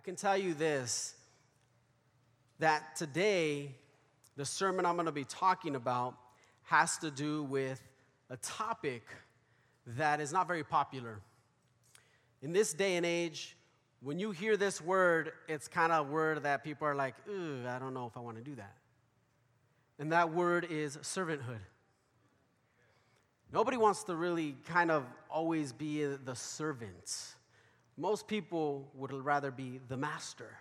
I can tell you this that today, the sermon I'm going to be talking about has to do with a topic that is not very popular. In this day and age, when you hear this word, it's kind of a word that people are like, ooh, I don't know if I want to do that. And that word is servanthood. Nobody wants to really kind of always be the servant. Most people would rather be the master,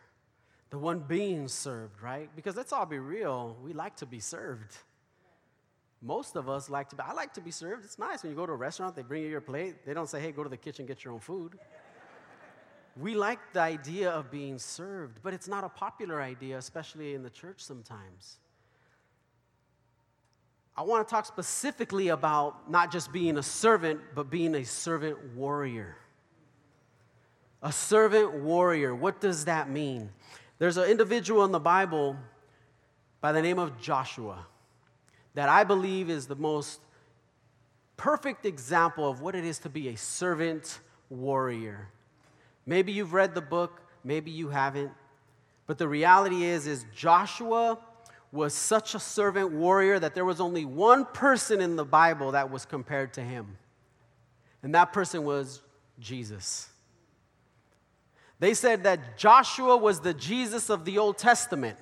the one being served, right? Because let's all be real, we like to be served. Most of us like to be, I like to be served. It's nice when you go to a restaurant, they bring you your plate. They don't say, hey, go to the kitchen, get your own food. we like the idea of being served, but it's not a popular idea, especially in the church sometimes. I want to talk specifically about not just being a servant, but being a servant warrior. A servant warrior, what does that mean? There's an individual in the Bible by the name of Joshua that I believe is the most perfect example of what it is to be a servant warrior. Maybe you've read the book, maybe you haven't, but the reality is is Joshua was such a servant warrior that there was only one person in the Bible that was compared to him. And that person was Jesus. They said that Joshua was the Jesus of the Old Testament.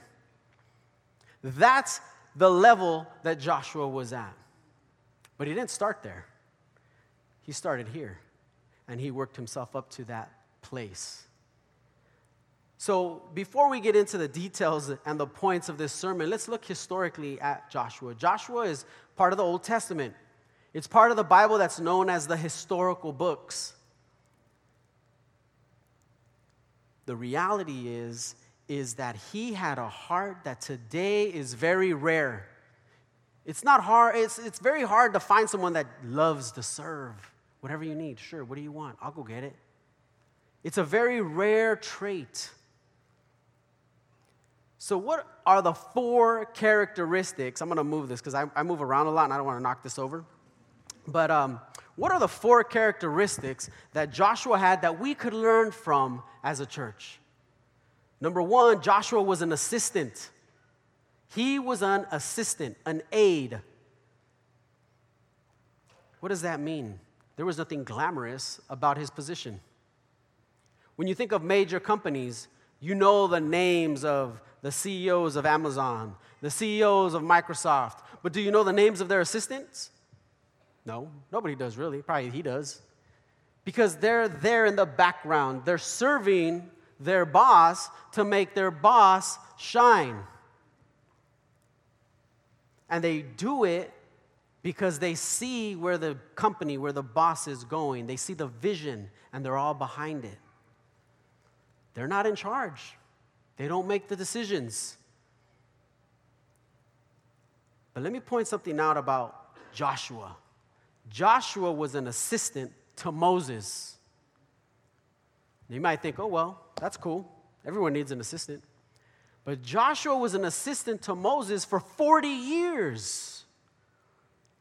That's the level that Joshua was at. But he didn't start there, he started here, and he worked himself up to that place. So, before we get into the details and the points of this sermon, let's look historically at Joshua. Joshua is part of the Old Testament, it's part of the Bible that's known as the historical books. The reality is, is that he had a heart that today is very rare. It's not hard, it's, it's very hard to find someone that loves to serve. Whatever you need, sure, what do you want? I'll go get it. It's a very rare trait. So, what are the four characteristics? I'm to move this because I, I, move around a lot and I don't want to knock this over. But um, what are the four characteristics that Joshua had that we could learn from as a church? Number one, Joshua was an assistant. He was an assistant, an aide. What does that mean? There was nothing glamorous about his position. When you think of major companies, you know the names of the CEOs of Amazon, the CEOs of Microsoft, but do you know the names of their assistants? No, nobody does really. Probably he does. Because they're there in the background, they're serving their boss to make their boss shine. And they do it because they see where the company, where the boss is going. They see the vision and they're all behind it. They're not in charge, they don't make the decisions. But let me point something out about Joshua. Joshua was an assistant to Moses. You might think, oh, well, that's cool. Everyone needs an assistant. But Joshua was an assistant to Moses for 40 years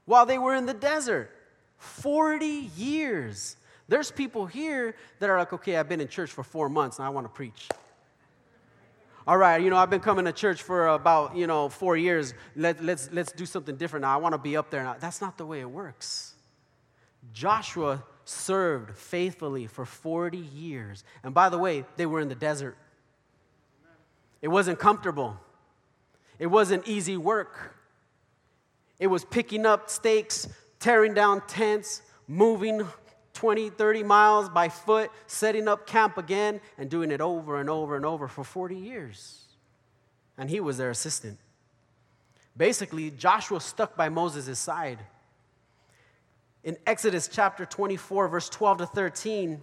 while they were in the desert. 40 years. There's people here that are like, okay, I've been in church for four months and I want to preach. All right, you know, I've been coming to church for about, you know, four years. Let, let's, let's do something different now. I want to be up there now. That's not the way it works. Joshua served faithfully for 40 years. And by the way, they were in the desert. It wasn't comfortable, it wasn't easy work. It was picking up stakes, tearing down tents, moving 20, 30 miles by foot, setting up camp again, and doing it over and over and over for 40 years. And he was their assistant. Basically, Joshua stuck by Moses' side in Exodus chapter 24, verse 12 to 13,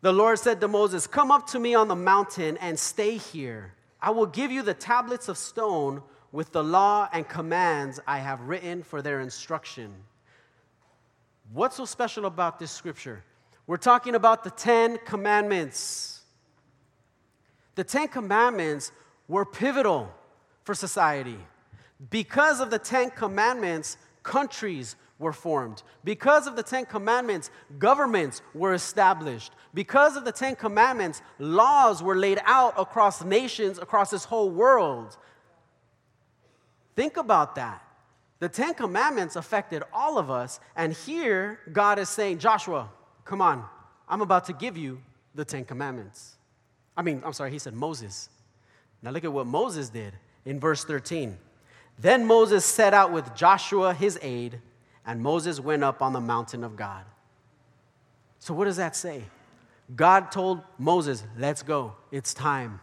the Lord said to Moses, Come up to me on the mountain and stay here. I will give you the tablets of stone with the law and commands I have written for their instruction. What's so special about this scripture? We're talking about the Ten Commandments. The Ten Commandments were pivotal for society. Because of the Ten Commandments, countries were formed. Because of the Ten Commandments, governments were established. Because of the Ten Commandments, laws were laid out across nations, across this whole world. Think about that. The Ten Commandments affected all of us, and here God is saying, Joshua, come on, I'm about to give you the Ten Commandments. I mean, I'm sorry, he said Moses. Now look at what Moses did in verse 13. Then Moses set out with Joshua, his aide, and Moses went up on the mountain of God. So, what does that say? God told Moses, Let's go, it's time.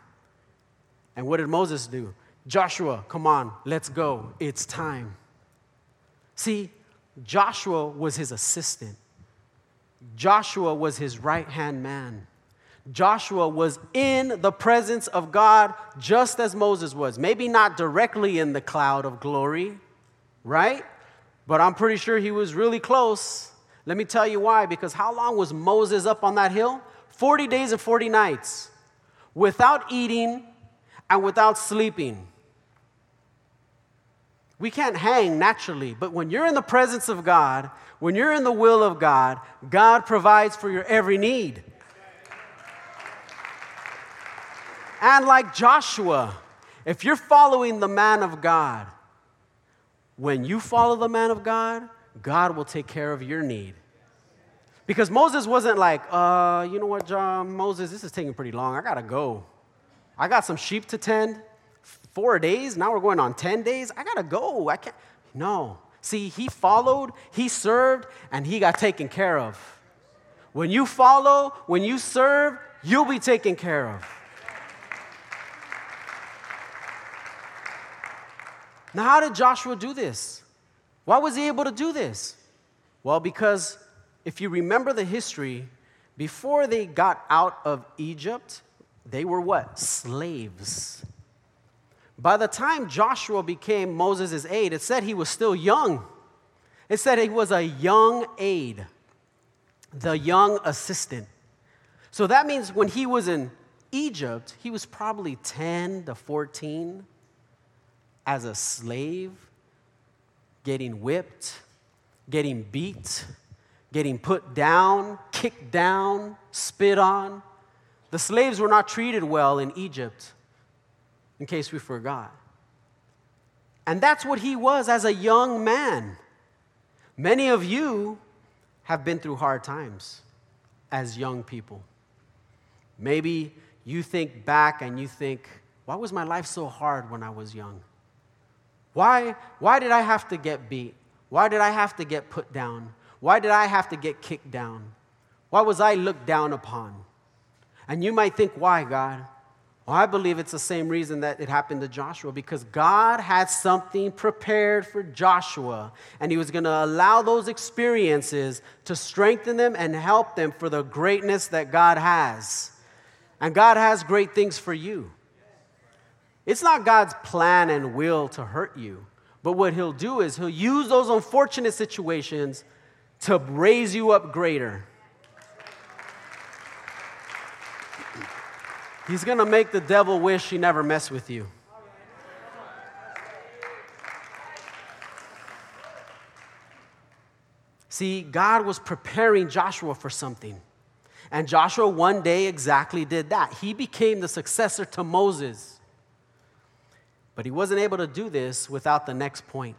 And what did Moses do? Joshua, come on, let's go, it's time. See, Joshua was his assistant, Joshua was his right hand man. Joshua was in the presence of God just as Moses was. Maybe not directly in the cloud of glory, right? But I'm pretty sure he was really close. Let me tell you why. Because how long was Moses up on that hill? 40 days and 40 nights without eating and without sleeping. We can't hang naturally, but when you're in the presence of God, when you're in the will of God, God provides for your every need. And like Joshua, if you're following the man of God, when you follow the man of God, God will take care of your need. Because Moses wasn't like, uh, you know what, John, Moses, this is taking pretty long. I gotta go. I got some sheep to tend. Four days, now we're going on 10 days. I gotta go. I can't. No. See, he followed, he served, and he got taken care of. When you follow, when you serve, you'll be taken care of. Now, how did Joshua do this? Why was he able to do this? Well, because if you remember the history, before they got out of Egypt, they were what? Slaves. By the time Joshua became Moses' aide, it said he was still young. It said he was a young aide, the young assistant. So that means when he was in Egypt, he was probably 10 to 14 as a slave, getting whipped, getting beat, getting put down, kicked down, spit on. The slaves were not treated well in Egypt, in case we forgot. And that's what he was as a young man. Many of you have been through hard times as young people. Maybe you think back and you think, why was my life so hard when I was young? Why, why did I have to get beat? Why did I have to get put down? Why did I have to get kicked down? Why was I looked down upon? And you might think, why, God? Well, I believe it's the same reason that it happened to Joshua because God had something prepared for Joshua, and He was going to allow those experiences to strengthen them and help them for the greatness that God has. And God has great things for you. It's not God's plan and will to hurt you. But what he'll do is he'll use those unfortunate situations to raise you up greater. He's going to make the devil wish he never messed with you. See, God was preparing Joshua for something. And Joshua one day exactly did that. He became the successor to Moses. But he wasn't able to do this without the next point.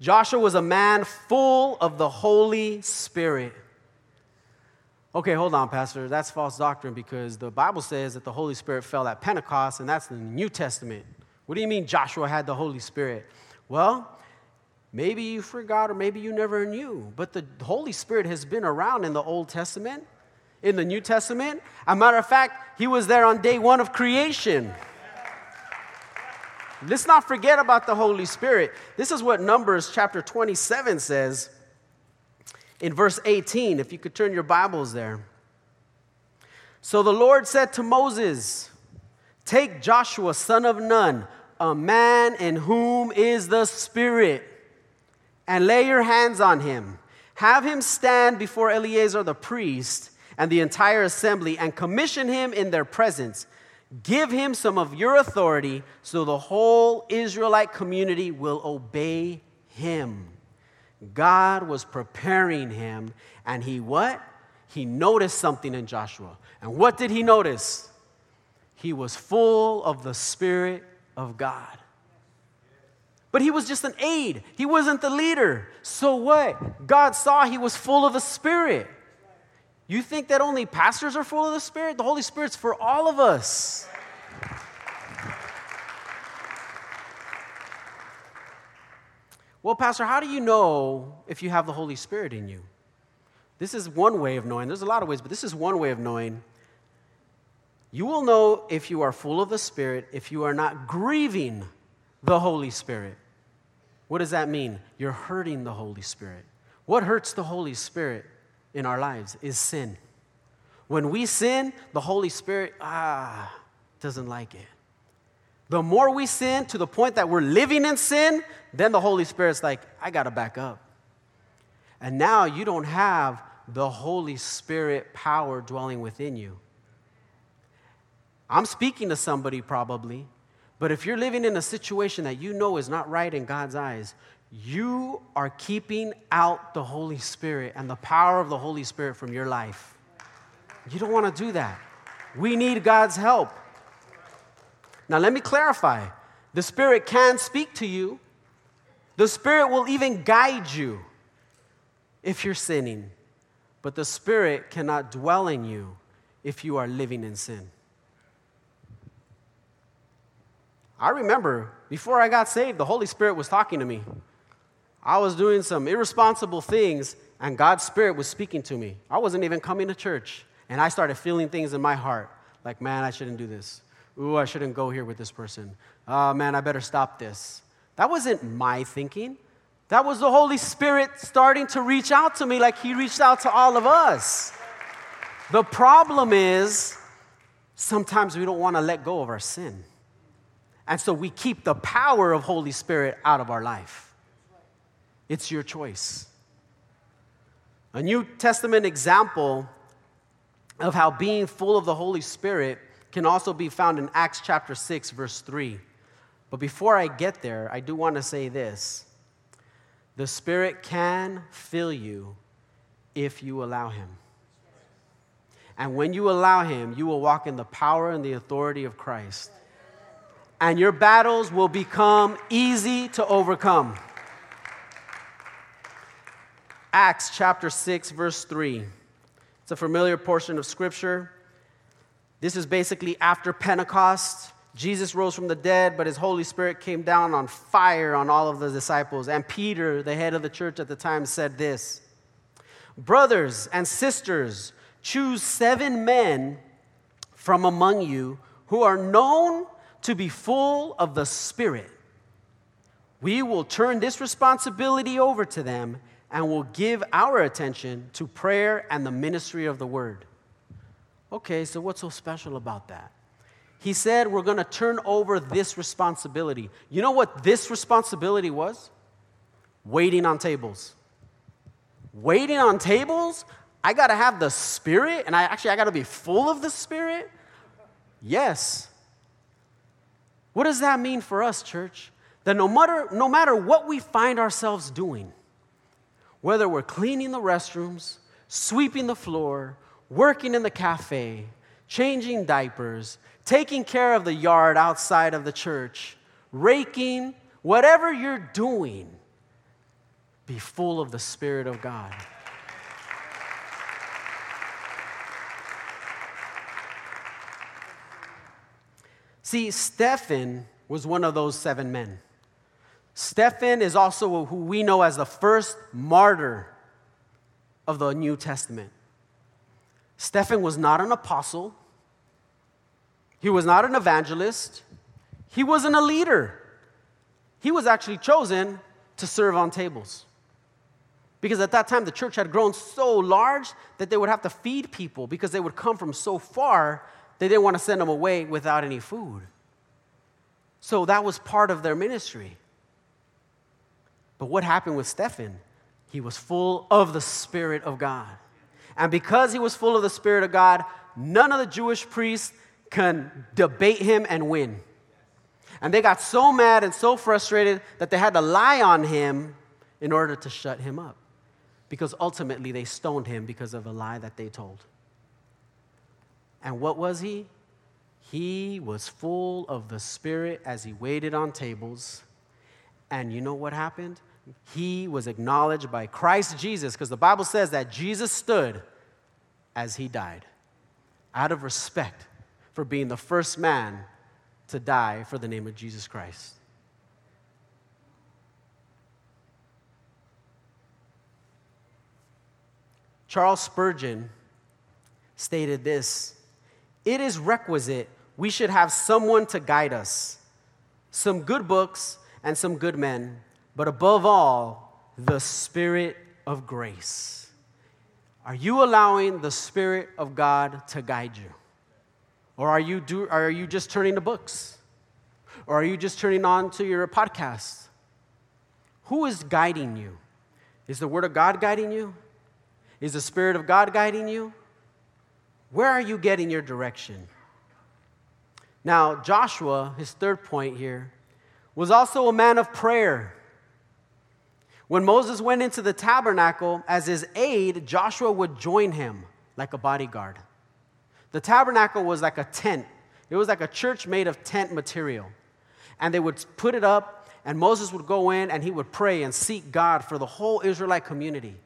Joshua was a man full of the Holy Spirit. Okay, hold on, Pastor. That's false doctrine because the Bible says that the Holy Spirit fell at Pentecost, and that's in the New Testament. What do you mean Joshua had the Holy Spirit? Well, maybe you forgot or maybe you never knew, but the Holy Spirit has been around in the Old Testament, in the New Testament. A matter of fact, he was there on day one of creation. Let's not forget about the Holy Spirit. This is what Numbers chapter 27 says in verse 18, if you could turn your Bibles there. So the Lord said to Moses, Take Joshua, son of Nun, a man in whom is the Spirit, and lay your hands on him. Have him stand before Eleazar the priest and the entire assembly, and commission him in their presence Give him some of your authority so the whole Israelite community will obey him. God was preparing him, and he what? He noticed something in Joshua. And what did he notice? He was full of the Spirit of God. But he was just an aide, he wasn't the leader. So what? God saw he was full of the Spirit. You think that only pastors are full of the Spirit? The Holy Spirit's for all of us. Well, Pastor, how do you know if you have the Holy Spirit in you? This is one way of knowing. There's a lot of ways, but this is one way of knowing. You will know if you are full of the Spirit if you are not grieving the Holy Spirit. What does that mean? You're hurting the Holy Spirit. What hurts the Holy Spirit in our lives is sin. When we sin, the Holy Spirit, ah, doesn't like it. The more we sin to the point that we're living in sin, then the Holy Spirit's like, I got to back up. And now you don't have the Holy Spirit power dwelling within you. I'm speaking to somebody probably, but if you're living in a situation that you know is not right in God's eyes, you are keeping out the Holy Spirit and the power of the Holy Spirit from your life. You don't want to do that. We need God's help. Now, let me clarify the Spirit can speak to you, the Spirit will even guide you if you're sinning, but the Spirit cannot dwell in you if you are living in sin. I remember before I got saved, the Holy Spirit was talking to me. I was doing some irresponsible things, and God's Spirit was speaking to me. I wasn't even coming to church, and I started feeling things in my heart like, man, I shouldn't do this. Ooh, I shouldn't go here with this person. Oh, man, I better stop this. That wasn't my thinking. That was the Holy Spirit starting to reach out to me like He reached out to all of us. The problem is sometimes we don't want to let go of our sin. And so we keep the power of Holy Spirit out of our life. It's your choice. A New Testament example of how being full of the Holy Spirit can also be found in Acts chapter 6, verse 3. But before I get there, I do want to say this the Spirit can fill you if you allow Him. And when you allow Him, you will walk in the power and the authority of Christ. And your battles will become easy to overcome. Acts chapter 6, verse 3. It's a familiar portion of Scripture. This is basically after Pentecost. Jesus rose from the dead, but his Holy Spirit came down on fire on all of the disciples. And Peter, the head of the church at the time, said this Brothers and sisters, choose seven men from among you who are known to be full of the Spirit. We will turn this responsibility over to them and will give our attention to prayer and the ministry of the word. Okay, so what's so special about that? He said, We're going to turn over this responsibility. You know what this responsibility was? Waiting on tables. Waiting on tables? I got to have the Spirit, and I actually I got to be full of the Spirit? Yes. What does that mean for us, church? That no matter, no matter what we find ourselves doing, whether we're cleaning the restrooms, sweeping the floor, working in the cafe, changing diapers, taking care of the yard outside of the church, raking, whatever you're doing, be full of the Spirit of God. See, Stephen was one of those seven men. Stephen is also who we know as the first martyr of the New Testament. Stephen was not an apostle, he was not an evangelist, he wasn't a leader. He was actually chosen to serve on tables. Because at that time, the church had grown so large that they would have to feed people because they would come from so far, they didn't want to send them away without any food. So that was part of their ministry. But what happened with Stephen? He was full of the Spirit of God. And because he was full of the Spirit of God, none of the Jewish priests can debate him and win. And they got so mad and so frustrated that they had to lie on him in order to shut him up. Because ultimately they stoned him because of a lie that they told. And what was he? He was full of the Spirit as he waited on tables. And you know what happened? He was acknowledged by Christ Jesus, because the Bible says that Jesus stood as he died out of respect for being the first man to die for the name of Jesus Christ. Charles Spurgeon stated this It is requisite we should have someone to guide us, some good books and some good men, but above all, the Spirit of grace. Are you allowing the Spirit of God to guide you? Or are you, do, are you just turning to books? Or are you just turning on to your podcast? Who is guiding you? Is the Word of God guiding you? Is the Spirit of God guiding you? Where are you getting your direction? Now, Joshua, his third point here, was also a man of prayer. When Moses went into the tabernacle as his aide, Joshua would join him like a bodyguard. The tabernacle was like a tent, it was like a church made of tent material. And they would put it up, and Moses would go in and he would pray and seek God for the whole Israelite community.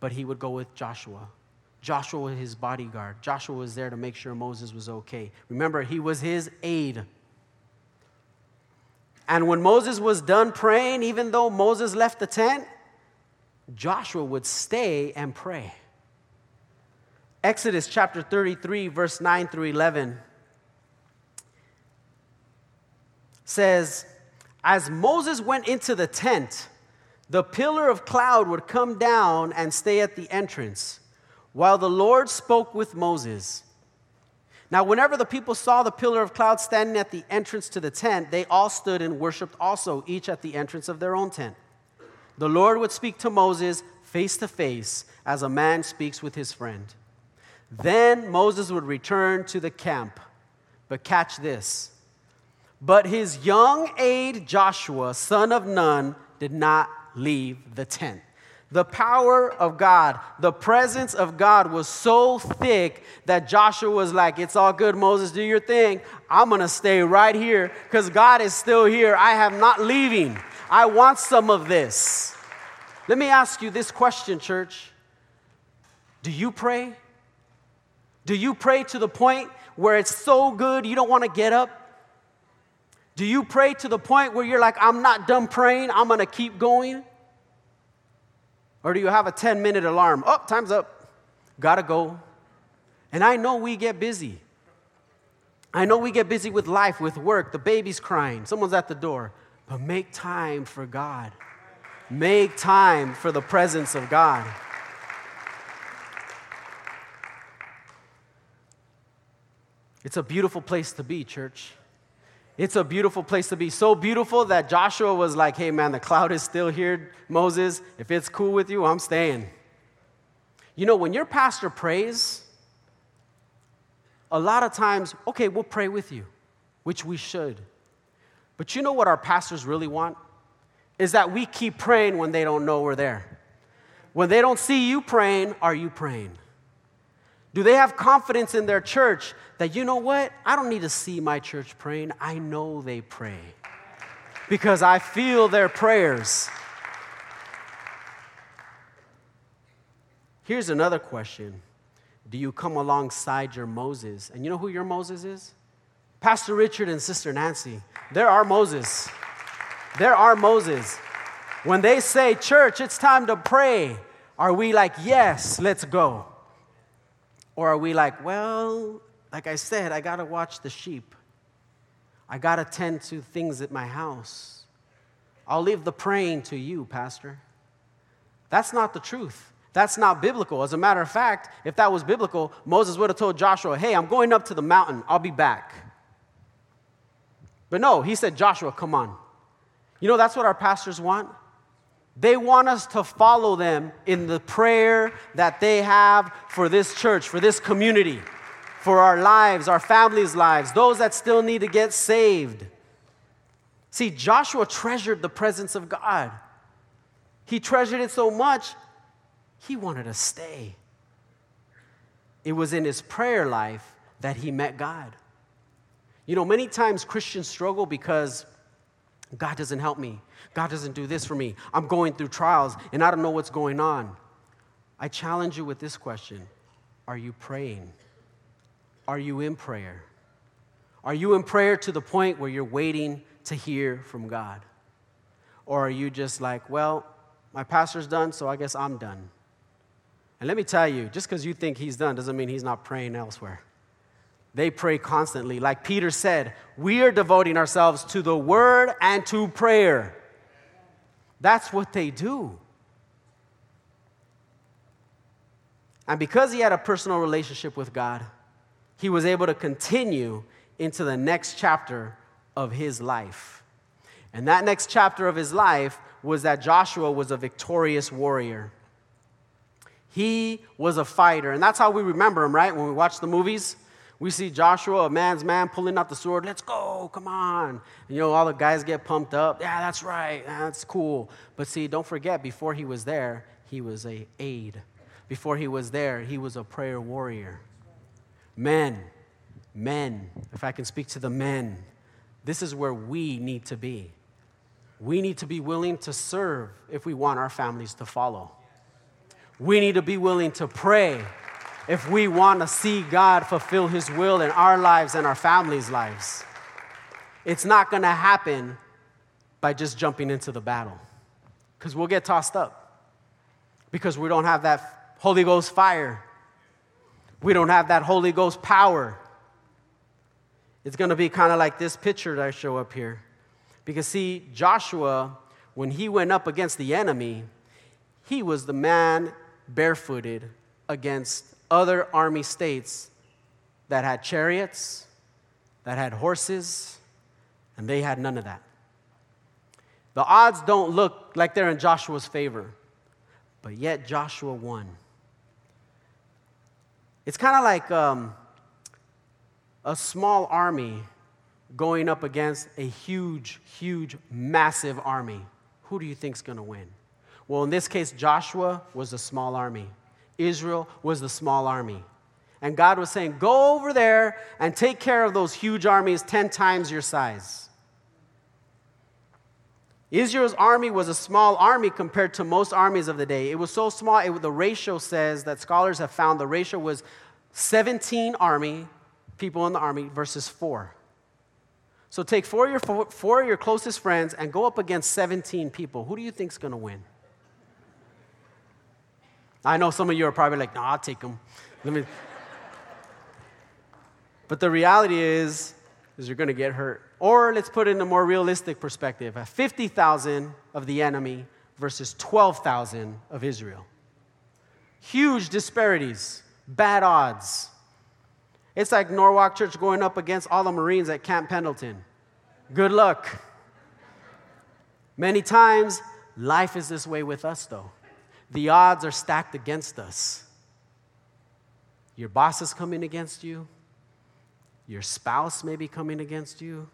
But he would go with Joshua. Joshua was his bodyguard. Joshua was there to make sure Moses was okay. Remember, he was his aide. And when Moses was done praying, even though Moses left the tent, Joshua would stay and pray. Exodus chapter 33, verse 9 through 11 says, As Moses went into the tent, the pillar of cloud would come down and stay at the entrance, while the Lord spoke with Moses. Now, whenever the people saw the pillar of cloud standing at the entrance to the tent, they all stood and worshiped also, each at the entrance of their own tent. The Lord would speak to Moses face to face, as a man speaks with his friend. Then Moses would return to the camp. But catch this. But his young aide Joshua, son of Nun, did not leave the tent. The power of God, the presence of God was so thick that Joshua was like, It's all good, Moses, do your thing. I'm gonna stay right here because God is still here. I am not leaving. I want some of this. Let me ask you this question, church Do you pray? Do you pray to the point where it's so good you don't wanna get up? Do you pray to the point where you're like, I'm not done praying, I'm gonna keep going? Or do you have a 10 minute alarm? Oh, time's up. Gotta go. And I know we get busy. I know we get busy with life, with work. The baby's crying, someone's at the door. But make time for God. Make time for the presence of God. It's a beautiful place to be, church. It's a beautiful place to be. So beautiful that Joshua was like, hey, man, the cloud is still here, Moses. If it's cool with you, I'm staying. You know, when your pastor prays, a lot of times, okay, we'll pray with you, which we should. But you know what our pastors really want? Is that we keep praying when they don't know we're there. When they don't see you praying, are you praying? Do they have confidence in their church that, you know what? I don't need to see my church praying. I know they pray because I feel their prayers. Here's another question Do you come alongside your Moses? And you know who your Moses is? Pastor Richard and Sister Nancy. They're our Moses. They're our Moses. When they say, Church, it's time to pray, are we like, Yes, let's go? Or are we like, well, like I said, I got to watch the sheep. I got to tend to things at my house. I'll leave the praying to you, Pastor. That's not the truth. That's not biblical. As a matter of fact, if that was biblical, Moses would have told Joshua, hey, I'm going up to the mountain. I'll be back. But no, he said, Joshua, come on. You know, that's what our pastors want. They want us to follow them in the prayer that they have for this church, for this community, for our lives, our families' lives, those that still need to get saved. See, Joshua treasured the presence of God. He treasured it so much, he wanted to stay. It was in his prayer life that he met God. You know, many times Christians struggle because God doesn't help me. God doesn't do this for me. I'm going through trials and I don't know what's going on. I challenge you with this question Are you praying? Are you in prayer? Are you in prayer to the point where you're waiting to hear from God? Or are you just like, well, my pastor's done, so I guess I'm done? And let me tell you, just because you think he's done doesn't mean he's not praying elsewhere. They pray constantly. Like Peter said, we are devoting ourselves to the word and to prayer. That's what they do. And because he had a personal relationship with God, he was able to continue into the next chapter of his life. And that next chapter of his life was that Joshua was a victorious warrior. He was a fighter. And that's how we remember him, right? When we watch the movies, we see Joshua, a man's man, pulling out the sword. Let's go, come on. And, you know, all the guys get pumped up. Yeah, that's right. That's cool. But see, don't forget, before he was there, he was a aide. Before he was there, he was a prayer warrior. Men, men, if I can speak to the men, this is where we need to be. We need to be willing to serve if we want our families to follow. We need to be willing to pray if we want to see God fulfill His will in our lives and our families' lives. It's not going to happen by just jumping into the battle because we'll get tossed up because we don't have that Holy Ghost fire. We don't have that Holy Ghost power. It's going to be kind of like this picture that I show up here. Because, see, Joshua, when he went up against the enemy, he was the man barefooted against other army states that had chariots, that had horses, and they had none of that. The odds don't look like they're in Joshua's favor, but yet Joshua won. It's kind of like um, a small army going up against a huge, huge, massive army. Who do you think is going to win? Well, in this case, Joshua was a small army. Israel was the small army. And God was saying, Go over there and take care of those huge armies 10 times your size. Israel's army was a small army compared to most armies of the day. It was so small, it, the ratio says that scholars have found the ratio was 17 army, people in the army, versus four. So take four of your, four of your closest friends and go up against 17 people. Who do you think is going to win? I know some of you are probably like, no, I'll take them. Let me. but the reality is, is you're going to get hurt. Or let's put it in a more realistic perspective 50,000 of the enemy versus 12,000 of Israel. Huge disparities, bad odds. It's like Norwalk Church going up against all the Marines at Camp Pendleton. Good luck. Many times, life is this way with us, though the odds are stacked against us. Your boss is coming against you. Your spouse may be coming against you.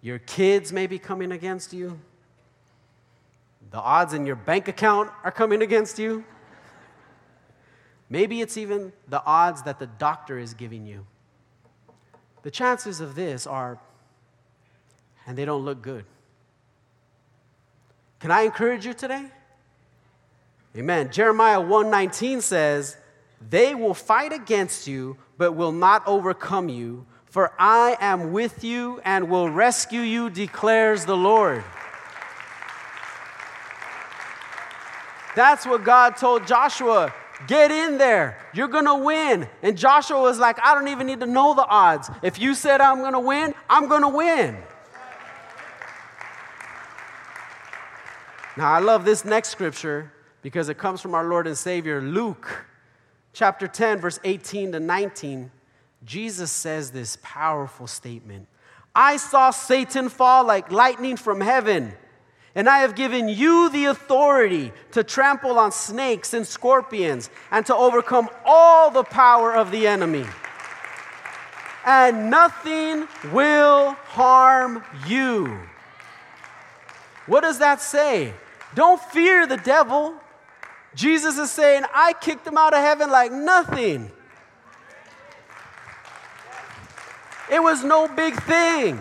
Your kids may be coming against you. The odds in your bank account are coming against you. Maybe it's even the odds that the doctor is giving you. The chances of this are, and they don't look good. Can I encourage you today? Amen. Jeremiah 119 says, They will fight against you, but will not overcome you, for I am with you and will rescue you, declares the Lord. That's what God told Joshua. Get in there. You're going to win. And Joshua was like, I don't even need to know the odds. If you said I'm going to win, I'm going to win. Now, I love this next scripture because it comes from our Lord and Savior, Luke chapter 10, verse 18 to 19. Jesus says this powerful statement I saw Satan fall like lightning from heaven. And I have given you the authority to trample on snakes and scorpions and to overcome all the power of the enemy. And nothing will harm you. What does that say? Don't fear the devil. Jesus is saying, I kicked him out of heaven like nothing. It was no big thing.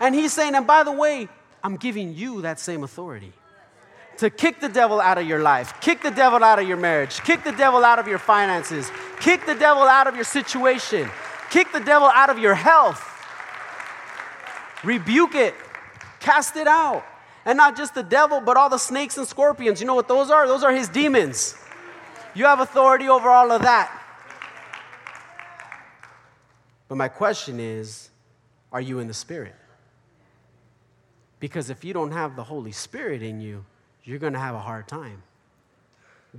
And he's saying, and by the way, I'm giving you that same authority to kick the devil out of your life, kick the devil out of your marriage, kick the devil out of your finances, kick the devil out of your situation, kick the devil out of your health. Rebuke it, cast it out. And not just the devil, but all the snakes and scorpions. You know what those are? Those are his demons. You have authority over all of that. But my question is are you in the Spirit? Because if you don't have the Holy Spirit in you, you're going to have a hard time.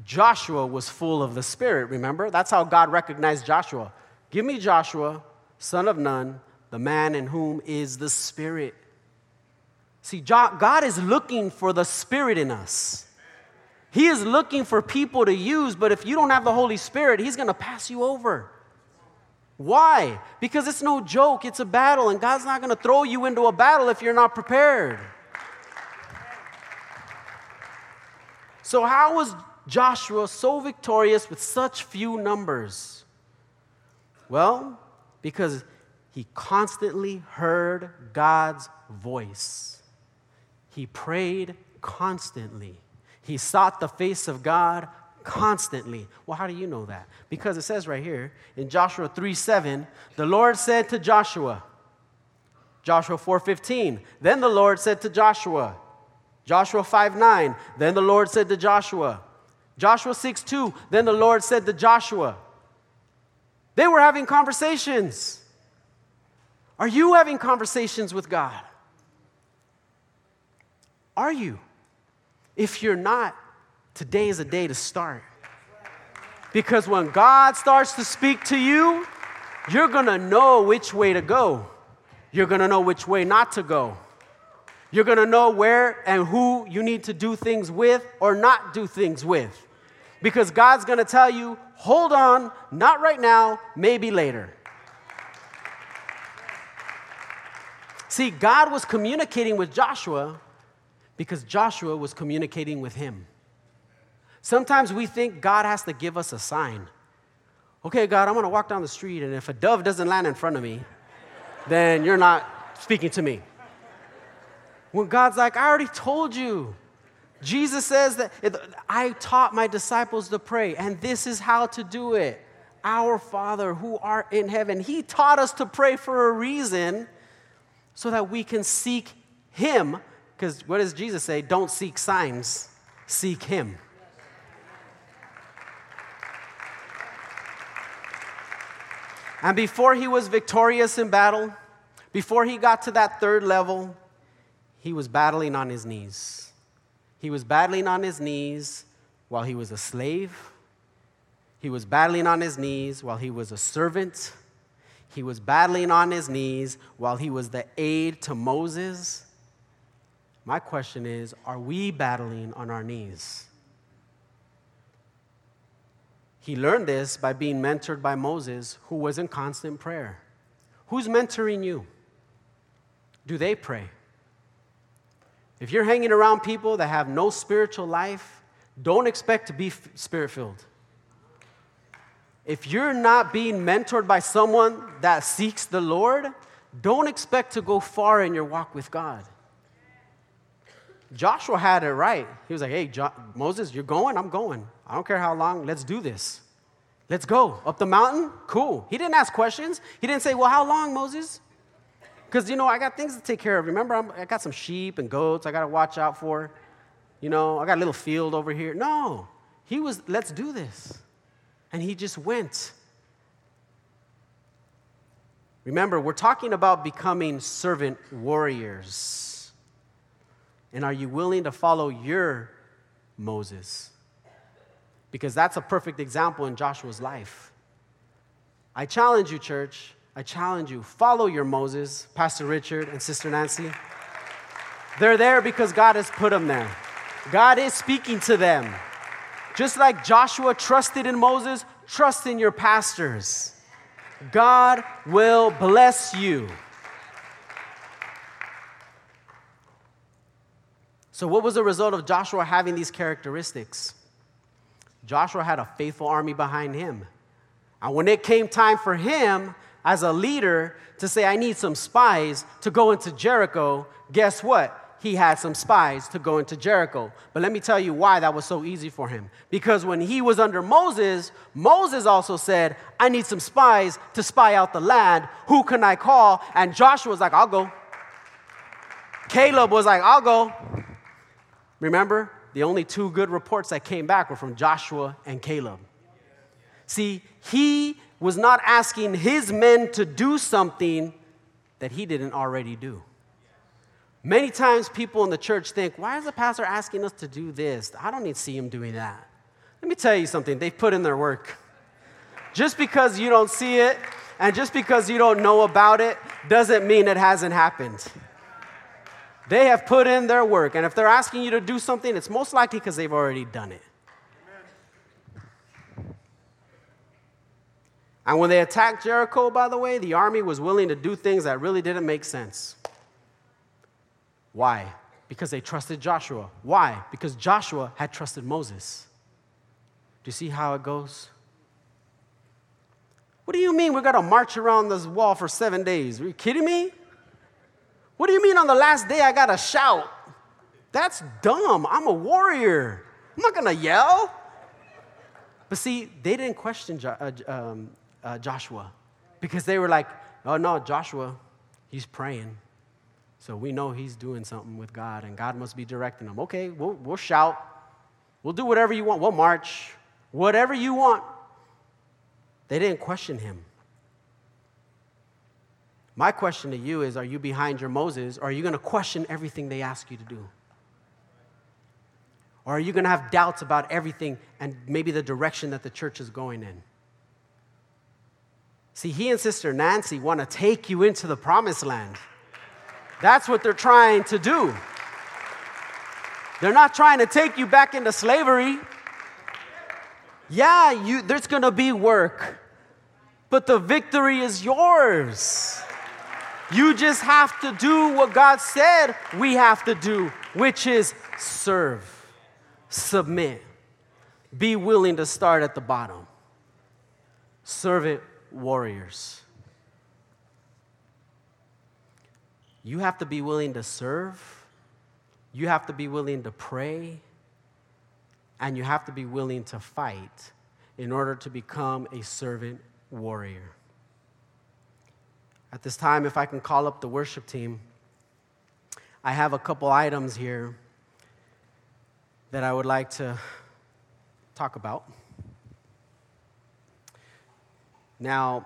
Joshua was full of the Spirit, remember? That's how God recognized Joshua. Give me Joshua, son of Nun, the man in whom is the Spirit. See, God is looking for the Spirit in us. He is looking for people to use, but if you don't have the Holy Spirit, He's going to pass you over. Why? Because it's no joke, it's a battle, and God's not going to throw you into a battle if you're not prepared. So, how was Joshua so victorious with such few numbers? Well, because he constantly heard God's voice. He prayed constantly. He sought the face of God constantly. Well, how do you know that? Because it says right here in Joshua 3 7, the Lord said to Joshua, Joshua 4:15. Then the Lord said to Joshua, Joshua 5 9. Then the Lord said to Joshua, Joshua 6 2. Then the Lord said to Joshua. They were having conversations. Are you having conversations with God? Are you? If you're not, today is a day to start. Because when God starts to speak to you, you're gonna know which way to go. You're gonna know which way not to go. You're gonna know where and who you need to do things with or not do things with. Because God's gonna tell you, hold on, not right now, maybe later. See, God was communicating with Joshua because Joshua was communicating with him. Sometimes we think God has to give us a sign. Okay, God, I'm gonna walk down the street, and if a dove doesn't land in front of me, then you're not speaking to me. When God's like, I already told you. Jesus says that I taught my disciples to pray, and this is how to do it. Our Father who art in heaven, He taught us to pray for a reason so that we can seek Him. Because what does Jesus say? Don't seek signs, seek Him. And before he was victorious in battle, before he got to that third level, he was battling on his knees. He was battling on his knees while he was a slave. He was battling on his knees while he was a servant. He was battling on his knees while he was the aide to Moses. My question is are we battling on our knees? He learned this by being mentored by Moses, who was in constant prayer. Who's mentoring you? Do they pray? If you're hanging around people that have no spiritual life, don't expect to be spirit filled. If you're not being mentored by someone that seeks the Lord, don't expect to go far in your walk with God. Joshua had it right. He was like, hey, jo- Moses, you're going? I'm going. I don't care how long. Let's do this. Let's go. Up the mountain? Cool. He didn't ask questions. He didn't say, well, how long, Moses? Because, you know, I got things to take care of. Remember, I'm, i got some sheep and goats I got to watch out for. You know, I got a little field over here. No. He was, let's do this. And he just went. Remember, we're talking about becoming servant warriors. And are you willing to follow your Moses? Because that's a perfect example in Joshua's life. I challenge you, church, I challenge you, follow your Moses, Pastor Richard and Sister Nancy. They're there because God has put them there. God is speaking to them. Just like Joshua trusted in Moses, trust in your pastors. God will bless you. So, what was the result of Joshua having these characteristics? Joshua had a faithful army behind him. And when it came time for him as a leader to say, I need some spies to go into Jericho, guess what? He had some spies to go into Jericho. But let me tell you why that was so easy for him. Because when he was under Moses, Moses also said, I need some spies to spy out the land. Who can I call? And Joshua was like, I'll go. Caleb was like, I'll go. Remember, the only two good reports that came back were from Joshua and Caleb. See, he was not asking his men to do something that he didn't already do. Many times people in the church think, why is the pastor asking us to do this? I don't need to see him doing that. Let me tell you something, they've put in their work. Just because you don't see it and just because you don't know about it doesn't mean it hasn't happened. They have put in their work, and if they're asking you to do something, it's most likely because they've already done it. And when they attacked Jericho, by the way, the army was willing to do things that really didn't make sense. Why? Because they trusted Joshua. Why? Because Joshua had trusted Moses. Do you see how it goes? What do you mean we're going to march around this wall for seven days? Are you kidding me? What do you mean on the last day I got to shout? That's dumb. I'm a warrior. I'm not going to yell. But see, they didn't question jo- uh, um, uh, Joshua because they were like, oh no, Joshua, he's praying. So we know he's doing something with God and God must be directing him. Okay, we'll, we'll shout. We'll do whatever you want. We'll march. Whatever you want. They didn't question him. My question to you is Are you behind your Moses, or are you going to question everything they ask you to do? Or are you going to have doubts about everything and maybe the direction that the church is going in? See, he and Sister Nancy want to take you into the promised land. That's what they're trying to do. They're not trying to take you back into slavery. Yeah, you, there's going to be work, but the victory is yours. You just have to do what God said we have to do, which is serve, submit, be willing to start at the bottom. Servant warriors. You have to be willing to serve, you have to be willing to pray, and you have to be willing to fight in order to become a servant warrior. At this time, if I can call up the worship team, I have a couple items here that I would like to talk about. Now,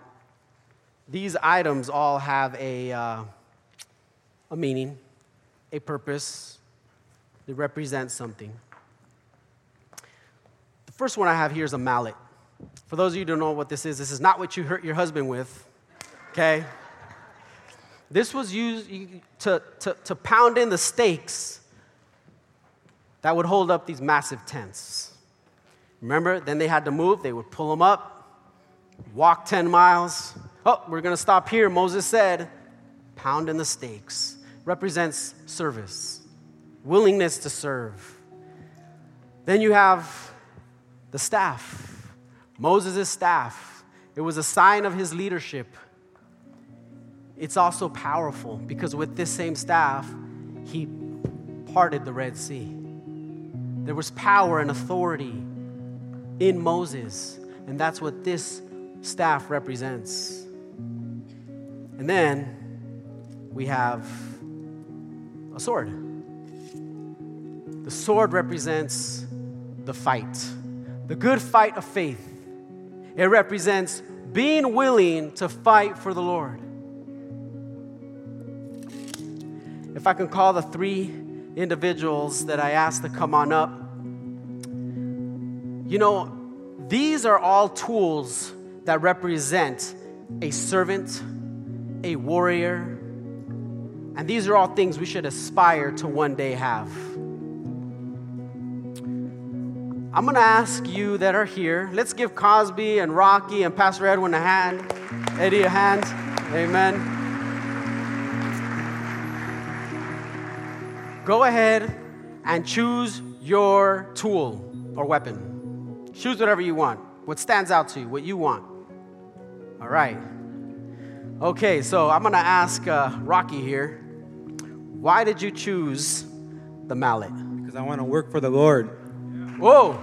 these items all have a, uh, a meaning, a purpose, they represent something. The first one I have here is a mallet. For those of you who don't know what this is, this is not what you hurt your husband with, okay? This was used to, to, to pound in the stakes that would hold up these massive tents. Remember, then they had to move, they would pull them up, walk 10 miles. Oh, we're going to stop here. Moses said, pound in the stakes. Represents service, willingness to serve. Then you have the staff, Moses' staff. It was a sign of his leadership it's also powerful because with this same staff, he parted the Red Sea. There was power and authority in Moses, and that's what this staff represents. And then we have a sword. The sword represents the fight, the good fight of faith. It represents being willing to fight for the Lord. If I can call the three individuals that I asked to come on up, you know, these are all tools that represent a servant, a warrior, and these are all things we should aspire to one day have. I'm gonna ask you that are here, let's give Cosby and Rocky and Pastor Edwin a hand, Eddie a hand. Amen. Go ahead and choose your tool or weapon. Choose whatever you want, what stands out to you, what you want. All right. Okay, so I'm gonna ask uh, Rocky here why did you choose the mallet? Because I want to work for the Lord. Whoa,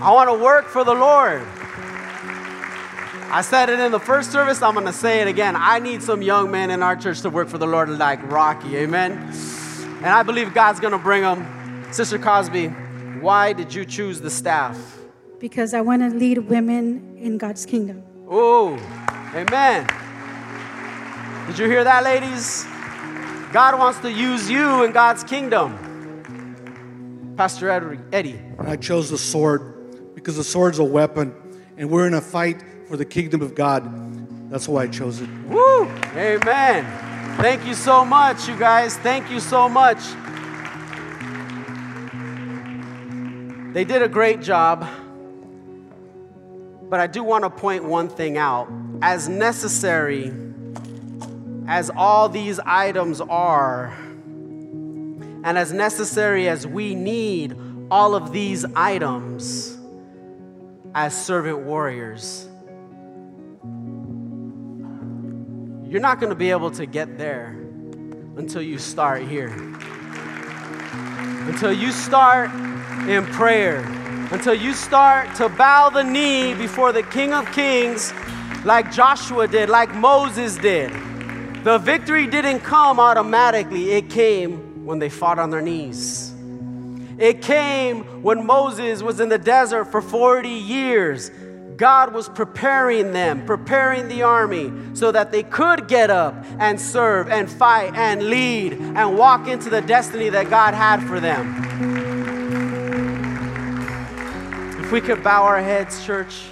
I wanna work for the Lord. I said it in the first service, I'm gonna say it again. I need some young men in our church to work for the Lord like Rocky, amen? And I believe God's gonna bring them. Sister Cosby, why did you choose the staff? Because I want to lead women in God's kingdom. Oh, amen. Did you hear that, ladies? God wants to use you in God's kingdom. Pastor Eddie. I chose the sword because the sword's a weapon, and we're in a fight for the kingdom of God. That's why I chose it. Woo! Amen. Thank you so much, you guys. Thank you so much. They did a great job, but I do want to point one thing out. As necessary as all these items are, and as necessary as we need all of these items as servant warriors, you're not going to be able to get there until you start here. Until you start in prayer. Until you start to bow the knee before the King of Kings like Joshua did, like Moses did. The victory didn't come automatically, it came when they fought on their knees. It came when Moses was in the desert for 40 years. God was preparing them, preparing the army so that they could get up and serve and fight and lead and walk into the destiny that God had for them. If we could bow our heads, church.